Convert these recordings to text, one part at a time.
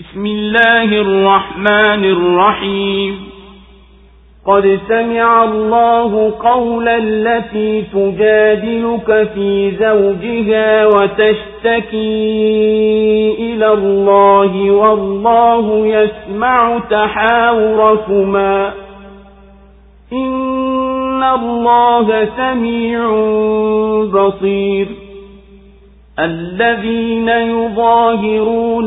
بسم الله الرحمن الرحيم. قد سمع الله قول التي تجادلك في زوجها وتشتكي إلى الله والله يسمع تحاوركما. إن الله سميع بصير. الذين يظاهرون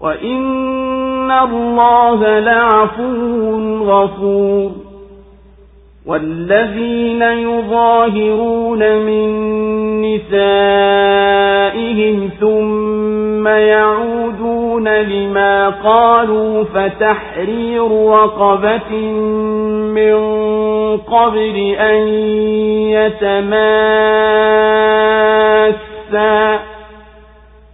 وإن الله لعفو غفور والذين يظاهرون من نسائهم ثم يعودون لما قالوا فتحرير رقبة من قبل أن يتماسا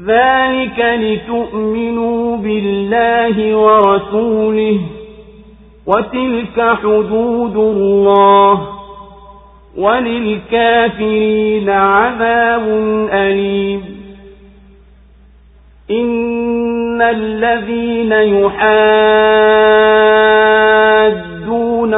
ذلك لتؤمنوا بالله ورسوله وتلك حدود الله وللكافرين عذاب أليم. إن الذين يحادون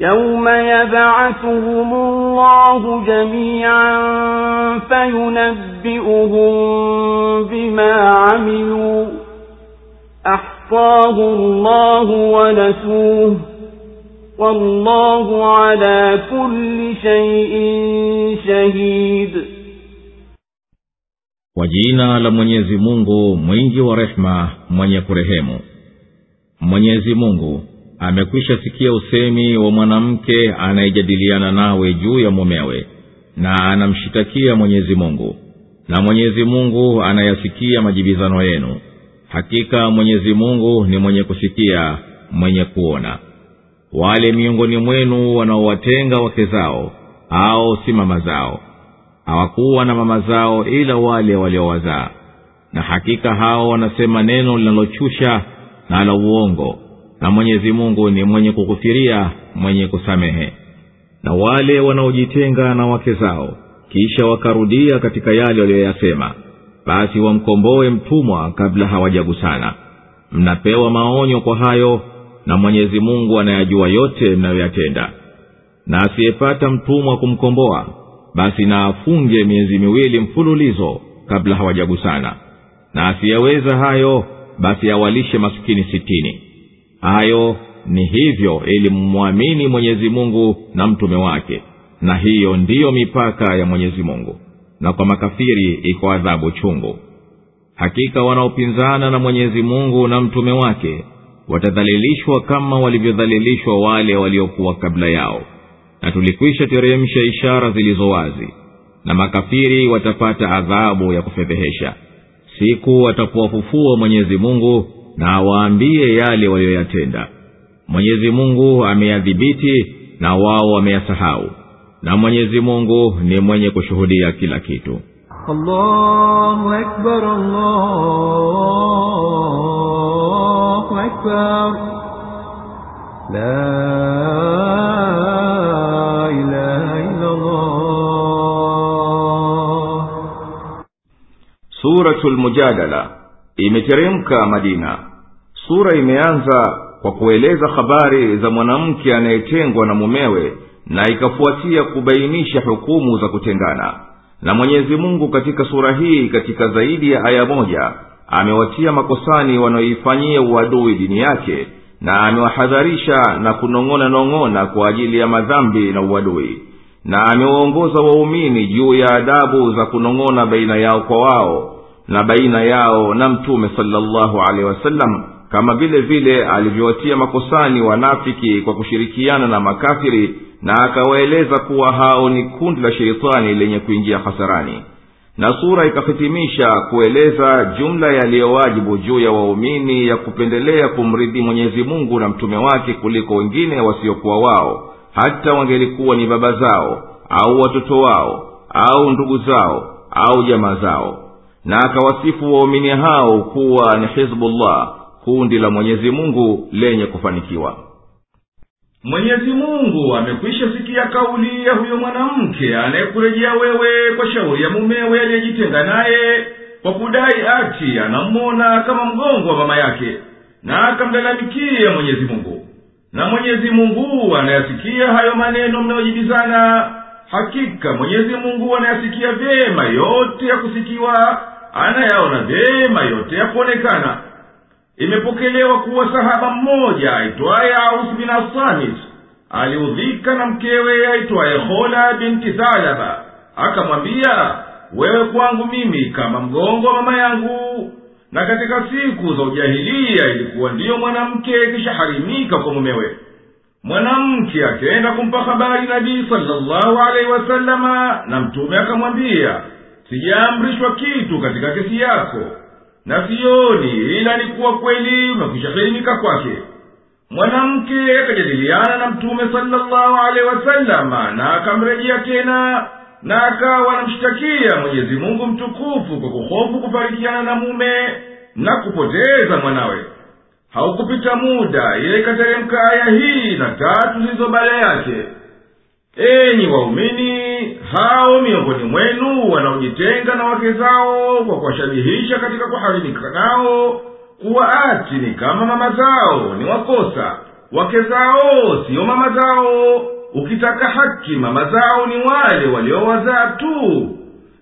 يوم يبعثهم الله جميعا فينبئهم بما عملوا أحصاه الله ونسوه والله على كل شيء شهيد kwa jina la mwenyezi mungu mwingi wa rehema mwenye kurehemu mwenyezi mungu amekwisha sikia usemi wa mwanamke anayejadiliana nawe juu ya mumewe na anamshitakia mwenyezi mungu na mwenyezi mungu anayasikia majibizano yenu. Hakika mwenyezi mungu ni mwenye kusikia mwenye kuona. Wale miongoni mwenu wanaowatenga wake zao au si mama zao. Hawakuwa na mama zao ila wale waliowazaa. Na hakika hao wanasema neno linalochusha na la uongo na mwenyezi mungu ni mwenye kughufiria mwenye kusamehe. Na wale wanaojitenga na wake zao kisha wakarudia katika yale waliyoyasema basi wamkomboe mtumwa kabla hawajagusana. Mnapewa maonyo kwa hayo na mwenyezi mungu anayajua yote mnayoyatenda. Na asiyepata mtumwa kumkomboa basi na afunge miezi miwili mfululizo kabla hawajagusana. Na asiyeweza hayo basi awalishe masikini sitini hayo ni hivyo ili mmwamini mwenyezi mungu na mtume wake. Na hiyo ndiyo mipaka ya mwenyezi mungu. Na kwa makafiri iko adhabu chungu. Hakika wanaopinzana na mwenyezi mungu na mtume wake watadhalilishwa kama walivyodhalilishwa wale waliokuwa kabla yao. Na tulikwisha teremsha ishara zilizo wazi. Na makafiri watapata adhabu ya kufedhehesha. Siku atapowafufua mwenyezi mungu na waambie yale waliyoyatenda. Mwenyezi mungu ameyadhibiti na wao wameyasahau na mwenyezi mungu ni mwenye kushuhudia kila kitu. Allahu akbar, allahu akbar. La ilaha suratul mujadala imeteremka madina. Sura imeanza kwa kueleza habari za mwanamke anayetengwa na mumewe na ikafuatia kubainisha hukumu za kutengana na mwenyezi mungu katika sura hii katika zaidi ya aya moja amewatia makosani wanaoifanyia uadui dini yake na amewahadharisha na kunong'ona nong'ona kwa ajili ya madhambi na uadui. Na amewaongoza waumini juu ya adabu za kunong'ona baina yao kwa wao na baina yao na mtume salllahu alehi wasallam kama vile vile alivyowatia makosani wanafiki kwa kushirikiana na makafiri na akawaeleza kuwa hao ni kundi la sheitani lenye kuingia hasarani. Na sura ikahitimisha kueleza jumla yaliyowajibu juu ya waumini ya kupendelea kumridhi mwenyezi mungu na mtume wake kuliko wengine wasiokuwa wao hata wangelikuwa ni baba zao au watoto wao au ndugu zao au jamaa zao na akawasifu waumini hao kuwa ni hizbullah kundi la mwenyezi mungu lenye kufanikiwa. Mwenyezi mungu amekwisha sikia kauli ya huyo mwanamke anayekurejea wewe kwa shauri ya mumewe aliyejitenga naye kwa kudai ati anammona kama mgongo wa mama yake na akamlalamikia mwenyezi mungu. Na mwenyezi mungu anayasikia hayo maneno mnayojibizana hakika mwenyezi mungu anayasikia vyema yote ya kusikiwa anayaona vyema yote ya kuonekana imepokelewa kuwa sahaba mmoja aitwaye aus bin assamit. Aliudhika na mkewe aitwaye hola binti thalaba. Akamwambia wewe kwangu mimi kama mgongo wa mama yangu. Na katika siku za ujahiliya ilikuwa ndiyo mwanamke kishaharimika kwa mumewe. Mwanamke akaenda kumpa habari nabii salllahu alaihi wasalama na mtume akamwambia sijaamrishwa kitu katika kesi yako na sioni ila ni kuwa kweli umekwishahirimika kwake. Mwanamke akajadiliana na mtume salllahu alehi wasalama na akamrejea tena na akawa anamshtakia mwenyezi mungu mtukufu kwa kuhofu kufarikiana na mume na kupoteza mwanawe. Haukupita muda ile ikateremka aya hii na tatu zilizo baada yake enyi waumini hao miongoni mwenu wanaojitenga na wake zao kwa kuwashabihisha katika kuharimika nao kuwa ati ni kama mama zao ni wakosa. Wake zao siyo mama zao. Ukitaka haki mama zao ni wale waliowazaa tu.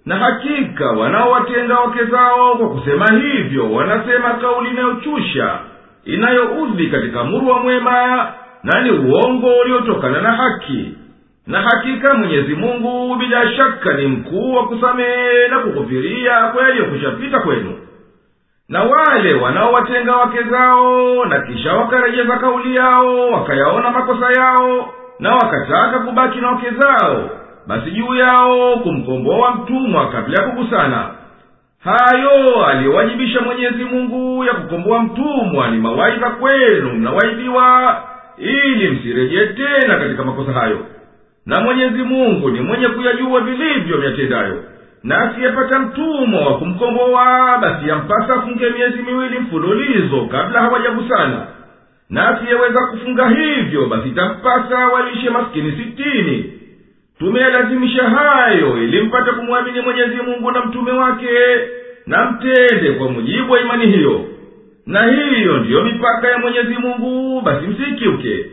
Na hakika wanaowatenga wake zao kwa kusema hivyo wanasema kauli inayochusha inayoudhi katika murwa mwema na ni uongo uliotokana na haki na hakika mwenyezi mungu bila shaka ni mkuu wa kusamehe na kughufiria kwa yaliyokushapita kwenu. Na wale wanaowatenga wake zao na kisha wakarejeza kauli yao wakayaona makosa yao na wakataka kubaki na wake zao basi juu yao kumkomboa mtumwa kabla ya kugusana. Hayo aliyowajibisha mwenyezi mungu ya kukomboa mtumwa ni mawaidha kwenu mnawaidiwa ili msirejee tena katika makosa hayo na mwenyezi mungu ni mwenye kuyajua vilivyo vyatendayo na asiyepata mtumwa wa kumkomboa basi yampasa afunge miezi miwili mfululizo kabla hawajagusana na asiyeweza kufunga hivyo basi tampasa walishe maskini sitini. Tumeyalazimisha hayo ili mpate kumwamini mwenyezi mungu na mtume wake na mtende kwa mujibu wa imani hiyo. Na hiyo ndiyo mipaka ya mwenyezi mungu basi msikiuke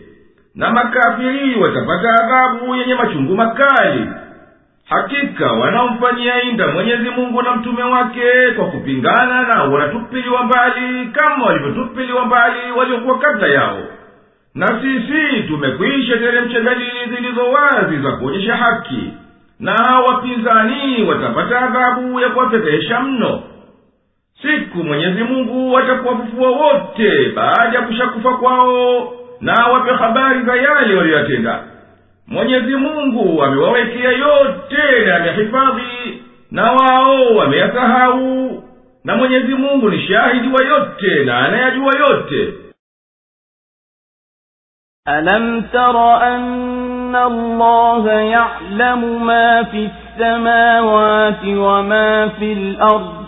na makafiri watapata adhabu yenye machungu makali. Hakika wanaomfanyia inda mwenyezi mungu na mtume wake kwa kupingana na wanatupiliwa mbali kama walivyotupiliwa mbali waliokuwa kabla yao. Na sisi tumekwisha teremsha dalili zilizo wazi za kuonyesha haki. Na wapinzani watapata adhabu ya kuwafedhehesha mno. Siku mwenyezi mungu atakuwafufua wote baada ya kushakufa kwao na wape habari za yale waliyoyatenda mwenyezi mungu amewawekea yote na amehifadhi na wao wameyasahau na mwenyezi mungu ni shahidi wa yote na anayajua yote ألم تر أن الله يعلم ما في السماوات وما في الأرض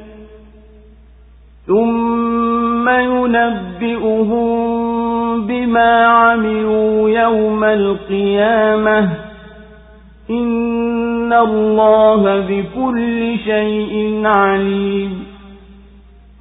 ثم ينبئهم بما عملوا يوم القيامة. إن الله بكل شيء عليم.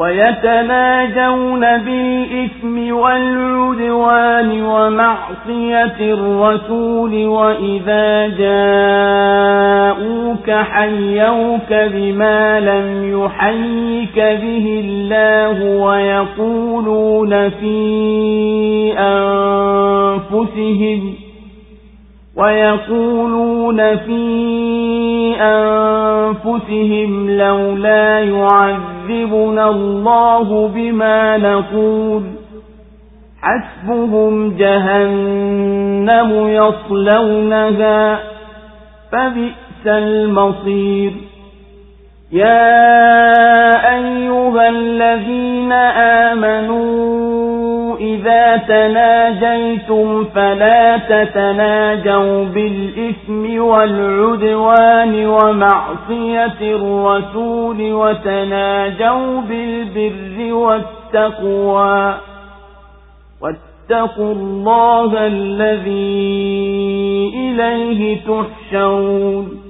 ويتناجون بالإثم والعدوان ومعصية الرسول وإذا جاءوك حيوك بما لم يحيك به الله ويقولون في أنفسهم ويقولون في أنفسهم لولا يعذبنا الله بما نقول حسبهم جهنم يصلونها فبئس المصير. يا أيها الذين آمنوا إذا تناجيتم فلا تتناجوا بالإثم والعدوان ومعصية الرسول وتناجوا بالبر والتقوى. واتقوا الله الذي إليه تحشرون.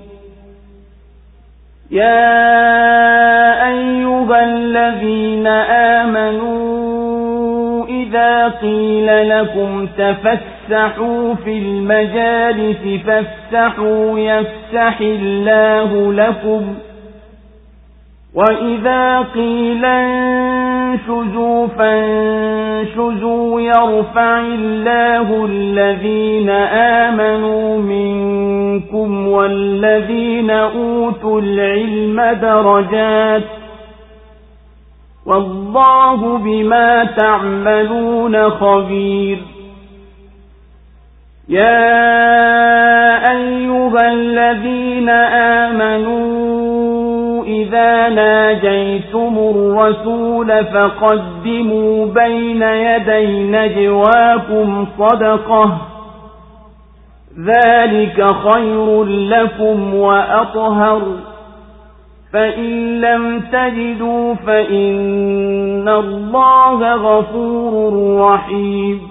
يا أيها الذين آمنوا إذا قيل لكم تفسحوا في المجالس فافسحوا يفسح الله لكم وإذا قيل انشزوا فانشزوا يرفع الله الذين آمنوا منكم والذين أوتوا العلم درجات والله بما تعملون خبير يا أيها الذين آمنوا إذا ناجيتم الرسول فقدموا بين يدي نجواكم صدقة. ذلك خير لكم وأطهر. فإن لم تجدوا فإن الله غفور رحيم.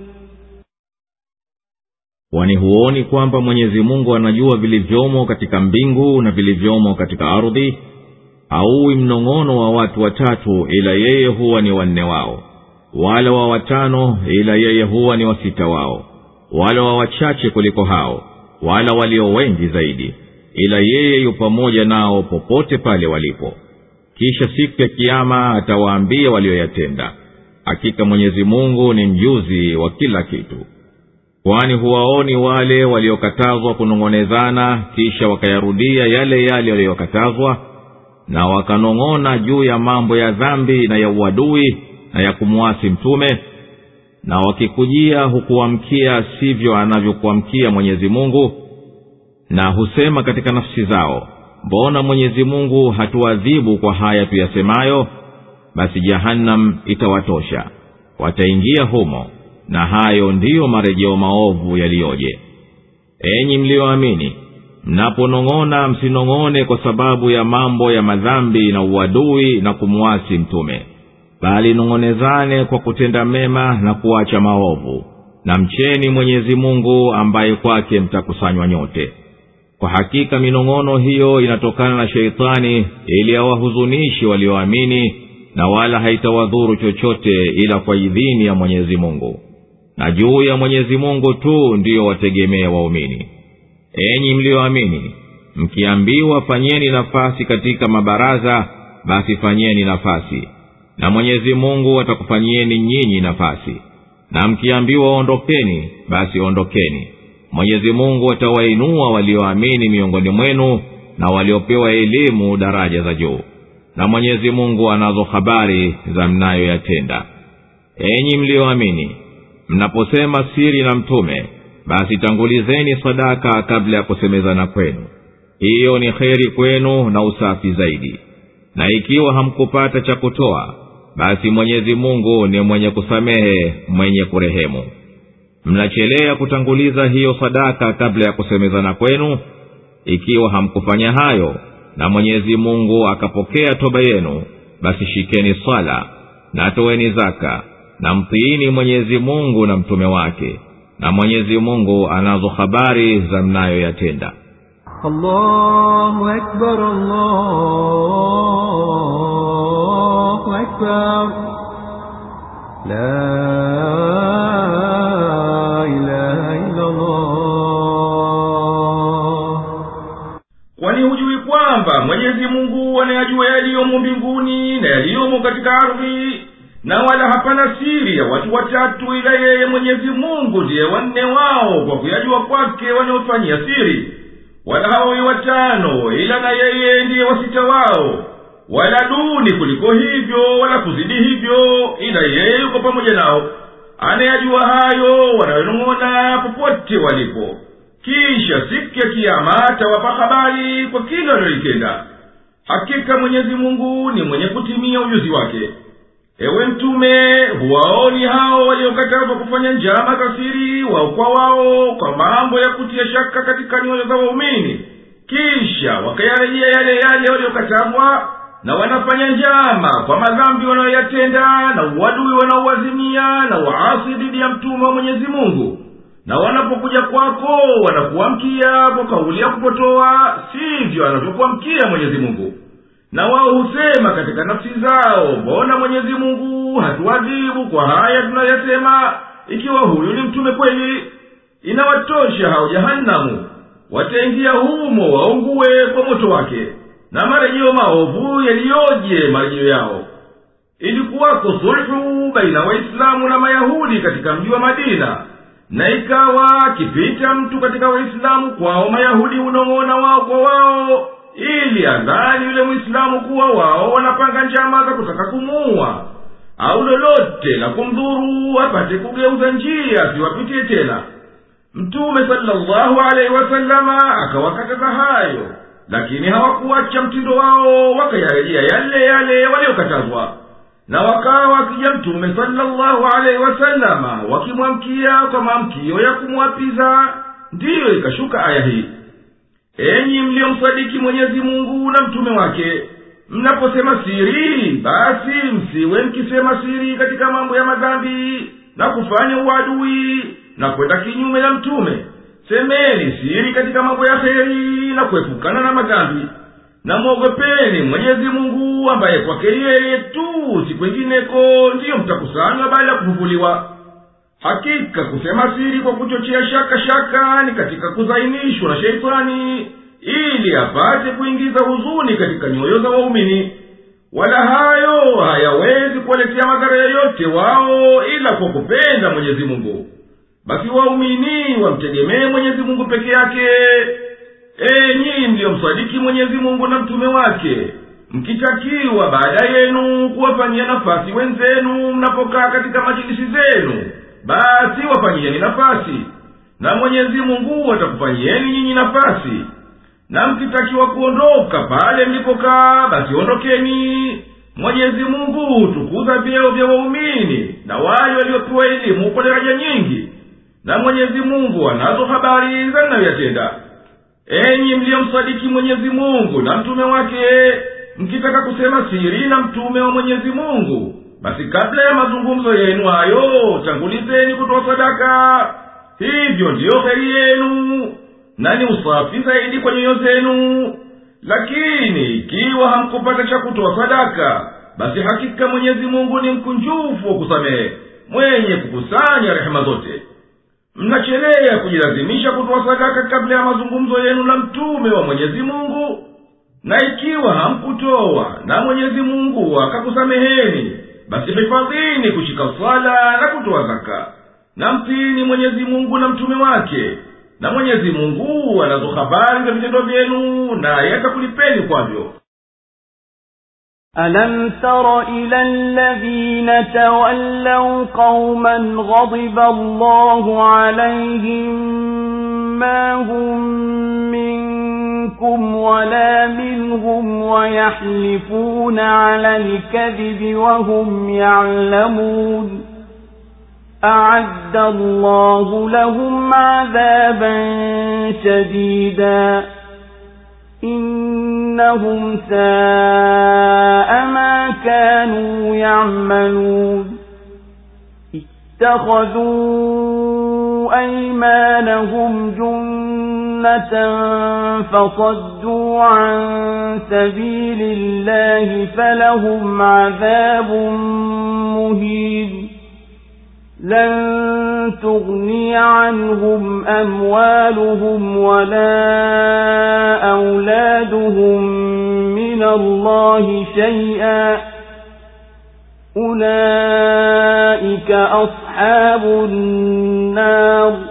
kwani huoni kwamba mwenyezi mungu anajua vilivyomo katika mbingu na vilivyomo katika ardhi? Hauwi mnong'ono wa watu watatu ila yeye huwa ni wanne wao. Wala wa watano ila yeye huwa ni wasita wao. Wala wa wachache kuliko hao wala walio wengi zaidi ila yeye yu pamoja nao popote pale walipo. Kisha siku ya kiama atawaambia walioyatenda. Hakika mwenyezi mungu ni mjuzi wa kila kitu kwani huwaoni wale waliokatazwa kunong'onezana kisha wakayarudia yale yale waliyokatazwa na wakanong'ona juu ya mambo ya dhambi na ya uadui na ya kumwasi mtume na wakikujia hukuamkia sivyo anavyokuamkia mwenyezi mungu na husema katika nafsi zao mbona mwenyezi mungu hatuadhibu kwa haya tuyasemayo? Basi jahannam itawatosha wataingia humo na hayo ndiyo marejeo maovu yaliyoje. Enyi mliyoamini mnaponong'ona msinong'one kwa sababu ya mambo ya madhambi na uadui na kumwasi mtume. Bali nong'onezane kwa kutenda mema na kuacha maovu. Na mcheni mwenyezi mungu ambaye kwake mtakusanywa nyote. Kwa hakika minong'ono hiyo inatokana na sheitani ili awahuzunishi walioamini na wala haitawadhuru chochote ila kwa idhini ya mwenyezi mungu na juu ya mwenyezi mungu tu ndiyo wategemea waumini. Enyi mliyoamini mkiambiwa fanyeni nafasi katika mabaraza basi fanyeni nafasi na mwenyezi mungu atakufanyieni nyinyi nafasi. Na mkiambiwa ondokeni basi ondokeni. Mwenyezi mungu atawainua walioamini miongoni mwenu na waliopewa elimu daraja za juu. Na mwenyezi mungu anazo habari za mnayoyatenda. Enyi mliyoamini mnaposema siri na mtume basi tangulizeni sadaka kabla ya kusemezana kwenu. Hiyo ni kheri kwenu na usafi zaidi. Na ikiwa hamkupata cha kutoa basi mwenyezi mungu ni mwenye kusamehe mwenye kurehemu. Mnachelea kutanguliza hiyo sadaka kabla ya kusemezana kwenu? Ikiwa hamkufanya hayo na mwenyezi mungu akapokea toba yenu basi shikeni swala na toweni zaka na mtiini mwenyezi mungu na mtume wake na mwenyezi mungu anazo habari za mnayoyatenda. Allahu akbar, kwani hujui kwamba mwenyezi mungu anayajua yaliyomo mbinguni na yaliyomo katika ardhi na wala hapana siri ya watu watatu ila yeye mwenyezi mungu ndiye wanne wao kwa kuyajua kwake wanaofanyia siri. Wala hawawi watano ila na yeye ndiye wasita wao. Wala duni kuliko hivyo wala kuzidi hivyo ila yeye yuko pamoja nao. Anayajua hayo wanayonong'ona popote walipo. Kisha siku ya kiama atawapa habari kwa kila wanayoitenda hakika mwenyezi mungu ni mwenye kutimia ujuzi wake ewe mtume huwaoni hao waliokatazwa kufanya njama kasiri waokwa wao kwa mambo ya kutia shaka katika nyoyo za waumini? Kisha wakayarejea yale yale waliokatazwa na wanafanya njama kwa madhambi wanayoyatenda na uadui wanaowazimia na waasi dhidi ya mtume wa mwenyezi mungu. Na wanapokuja kwako wanakuamkia kwa kauli ya kupotoa sivyo anavyokuamkia mwenyezi mungu na wao husema katika nafsi zao mbona mwenyezi mungu hatuadhibu kwa haya tunayoyasema ikiwa huyu ni mtume kweli inawatosha hao jahanamu wataingia humo waungue kwa moto wake na marejeo maovu yaliyoje marejeo yao. Ilikuwako sulhu baina waislamu na mayahudi katika mji wa madina na ikawa akipita mtu katika waislamu kwao mayahudi unong'ona wao kwa wao ili adhani yule mwislamu kuwa wao wanapanga njama za kutaka kumuua. Au lolote la kumdhuru apate kugeuza njia asiwapitie tena. Mtume salllahu alaihi wasalama akawakataza hayo lakini hawakuacha mtindo wao wakayarejea yale yale waliokatazwa. Na wakawa wakija mtume salllahu alaihi wasalama wakimwamkia kwa maamkio ya kumwapiza ndiyo ikashuka aya hii enyi mliyomsadiki mwenyezi mungu na mtume wake mnaposema siri basi msiwe mkisema siri katika mambo ya madhambi na kufanya uadui na kwenda kinyume na mtume. Semeni siri katika mambo ya heri na kuepukana na madhambi na mwogopeni mwenyezi mungu ambaye kwake yeye tu si kwengineko ndiyo mtakusanywa baada ya kufufuliwa hakika kusema siri kwa kuchochea shaka shaka ni katika kuzainishwa na sheitani ili apate kuingiza huzuni katika nyoyo za waumini. Wala hayo hayawezi kuwaletea madhara yoyote wao ila kwa kupenda mwenyezi mungu. Basi waumini wamtegemee mwenyezi mungu peke yake. Enyi mliyomsadiki mwenyezi mungu na mtume wake. Mkitakiwa baada yenu kuwafanyia nafasi wenzenu mnapokaa katika majilisi zenu basi wafanyieni nafasi na mwenyezi mungu atakufanyieni nyinyi nafasi. Na mkitakiwa kuondoka pale mlipokaa basi ondokeni. Mwenyezi mungu hutukuza vyeo vya waumini na wale waliopewa elimu kwa daraja nyingi. Na mwenyezi mungu anazo habari za ninayoyatenda enyi mliyomsadiki mwenyezi mungu na mtume wake mkitaka kusema siri na mtume wa mwenyezi mungu basi kabla ya mazungumzo yenu hayo tangulizeni kutoa sadaka. Hivyo ndiyo heri yenu na ni usafi zaidi kwa nyoyo zenu. Lakini ikiwa hamkupata cha kutoa sadaka basi hakika mwenyezi mungu ni mkunjufu wa kusamehe mwenye kukusanya rehema zote. Mnachelea kujilazimisha kutoa sadaka kabla ya mazungumzo yenu na mtume wa mwenyezi mungu? Na ikiwa hamkutoa na mwenyezi mungu akakusameheni basi hifadhini kushika swala na kutoa zaka na mtini mwenyezi mungu na mtume wake na mwenyezi mungu anazo habari za vitendo vyenu naye atakulipeni kwavyo ألم تر إلى الذين تولوا قوما غضب الله عليهم ما هم منكم ولا منهم ويحلفون على الكذب وهم يعلمون أعد الله لهم عذابا شديدا إنهم ساء ما كانوا يعملون اتخذوا أيمانهم جنة فصدوا عن سبيل الله فلهم عذاب مهين لن تغني عنهم أموالهم ولا أولادهم من الله شيئا أولئك أصحاب النار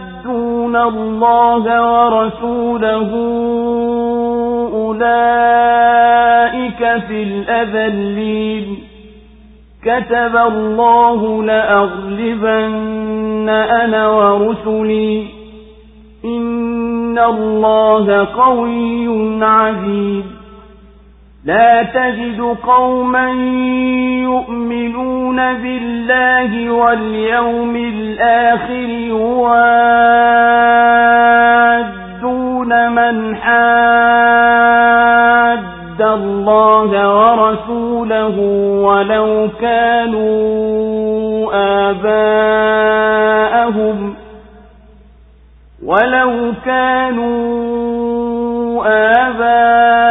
يحادون الله ورسوله أولئك في الأذلين كتب الله لأغلبن أنا ورسلي إن الله قوي عزيز لا تجد قوما يؤمنون بالله واليوم الآخر يوادون من حاد الله ورسوله ولو كانوا آباءهم ولو كانوا آباءهم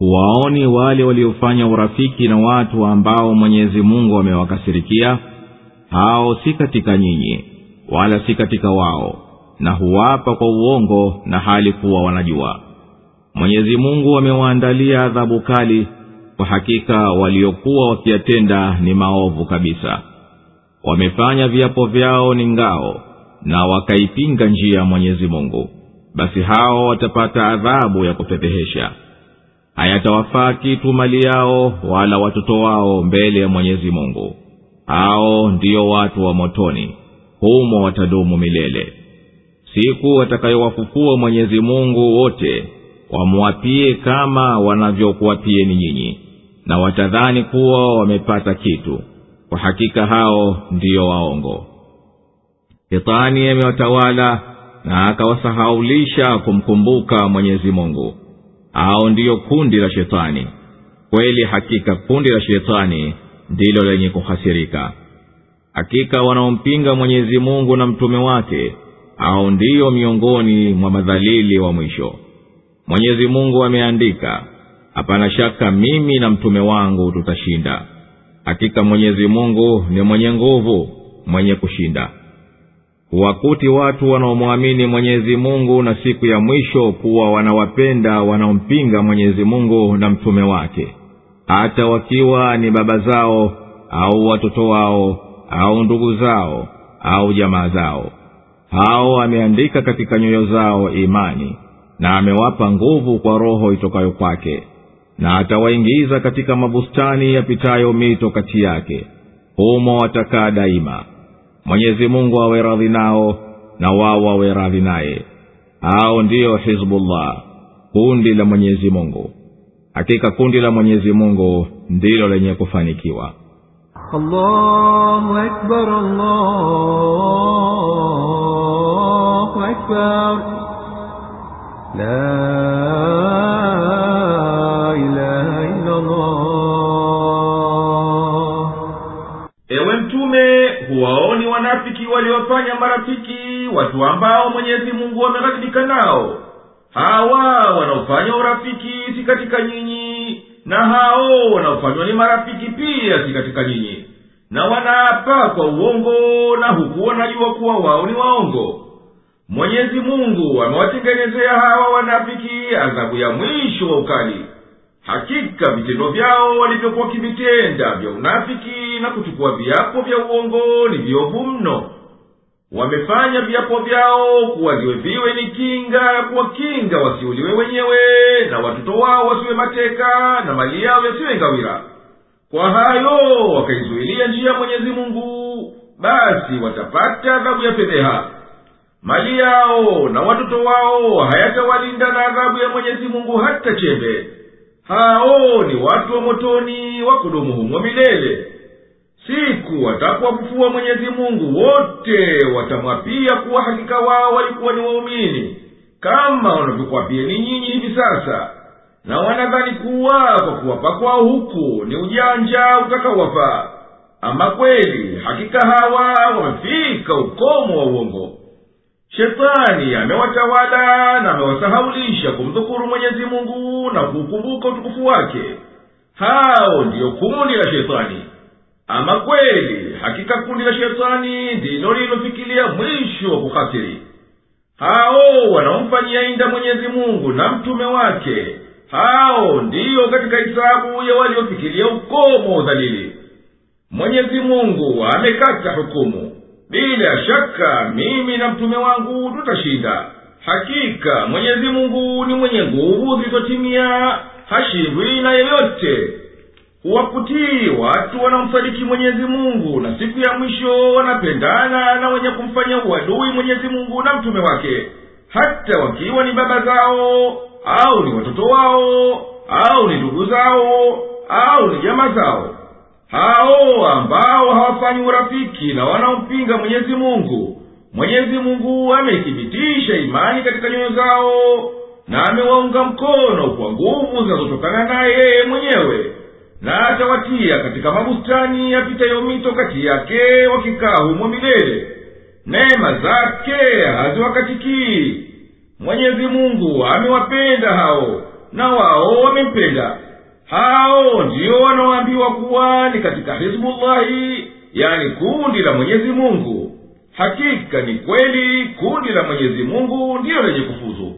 Waoni wale waliofanya urafiki na watu ambao mwenyezi mungu amewakasirikia. Hao si katika nyinyi wala si katika wao na huwapa kwa uongo na hali kuwa wanajua. Mwenyezi mungu amewaandalia adhabu kali kwa hakika waliokuwa wakiyatenda ni maovu kabisa. Wamefanya viapo vyao ni ngao na wakaipinga njia ya mwenyezi mungu. Basi hao watapata adhabu ya kufedhehesha hayatawafaa kitu mali yao wala watoto wao mbele ya mwenyezi mungu. Hao ndiyo watu wa motoni humo watadumu milele. Siku watakayowafufua mwenyezi mungu wote wamwapie kama wanavyokuwapieni nyinyi na watadhani kuwa wamepata kitu. Kwa hakika hao ndiyo waongo. Shetani amewatawala na akawasahaulisha kumkumbuka mwenyezi mungu au ndiyo kundi la shetani. Kweli hakika kundi la shetani ndilo lenye kuhasirika. Hakika wanaompinga mwenyezi mungu na mtume wake au ndiyo miongoni mwa madhalili wa mwisho. Mwenyezi mungu ameandika hapana shaka mimi na mtume wangu tutashinda. Hakika mwenyezi mungu ni mwenye nguvu mwenye kushinda huwakuti watu wanaomwamini mwenyezi mungu na siku ya mwisho kuwa wanawapenda wanaompinga mwenyezi mungu na mtume wake. Hata wakiwa ni baba zao au watoto wao au ndugu zao au jamaa zao. Hao ameandika katika nyoyo zao imani na amewapa nguvu kwa roho itokayo kwake na atawaingiza katika mabustani yapitayo mito kati yake. Humo watakaa daima mwenyezi mungu awe radhi nao na wao wawe radhi naye. Hao ndiyo hizbullah kundi la mwenyezi mungu. Hakika kundi la mwenyezi mungu ndilo lenye kufanikiwa. Allahu akbar, allahu akbar. La ilaha ewe mtume huwao wanafiki waliofanya marafiki watu ambao mwenyezi mungu wameghadhibika nao. Hawa wanaofanya urafiki si katika nyinyi na hao wanaofanywa ni marafiki pia si katika nyinyi. Na wanaapa kwa uongo na huku wanajua kuwa wao ni waongo. Mwenyezi mungu amewatengenezea hawa wanafiki adhabu ya mwisho wa ukali. Hakika vitendo vyao walivyokuwa kivitenda vya unafiki na kuchukua viapo vya uongo ni viovu mno wamefanya viapo vyao kuwa viwe ni kinga ya kuwakinga wasiuliwe wenyewe na watoto wao wasiwe mateka na mali yao yasiwe ngawira. Kwa hayo wakaizuilia njia ya mwenyezi mungu basi watapata adhabu ya fedheha. Mali yao na watoto wao hayatawalinda na adhabu ya mwenyezi mungu hata chembe. Hao ni watu wa motoni wa kudumu humo milele siku watapowafufua mwenyezi mungu wote watamwapia kuwa hakika wao walikuwa ni waumini. Kama wanavyokuwapieni nyinyi hivi sasa na wanadhani kuwa kwa kuwapa kwao huku ni ujanja utakaowafaa ama kweli hakika hawa wamefika ukomo wa uongo? Shetani amewatawala na amewasahaulisha kumdhukuru mwenyezi mungu na kuukumbuka utukufu wake. Hao ndiyo kundi la shetani ama kweli hakika kundi la shetani ndilo lililofikilia mwisho wa kuhasiri hao wanaomfanyia inda mwenyezi mungu na mtume wake hao ndiyo katika hisabu ya waliofikilia ukomo wa udhalili. Mwenyezi mungu amekata hukumu. Bila shaka mimi na mtume wangu tutashinda. Hakika mwenyezi mungu ni mwenye nguvu zilizotimia hashindwi na yeyote huwakutii watu wanaomsadiki mwenyezi mungu na siku ya mwisho wanapendana na wenye kumfanya uadui mwenyezi mungu na mtume wake. Hata wakiwa ni baba zao au ni watoto wao au ni ndugu zao au ni jamaa zao. Hao ambao hawafanyi urafiki na wanaompinga mwenyezi mungu mwenyezi mungu ameithibitisha imani katika nyoyo zao na amewaunga mkono kwa nguvu zinazotokana naye mwenyewe na atawatia katika mabustani yapitayo mito kati yake wakikaa humo milele. Neema zake haziwakatikii. Mwenyezi mungu amewapenda hao na wao wamempenda. Hao ndiyo wanaoambiwa kuwa ni katika hizbullahi yani kundi la mwenyezi mungu. Hakika ni kweli kundi la mwenyezi mungu ndiyo lenye kufuzu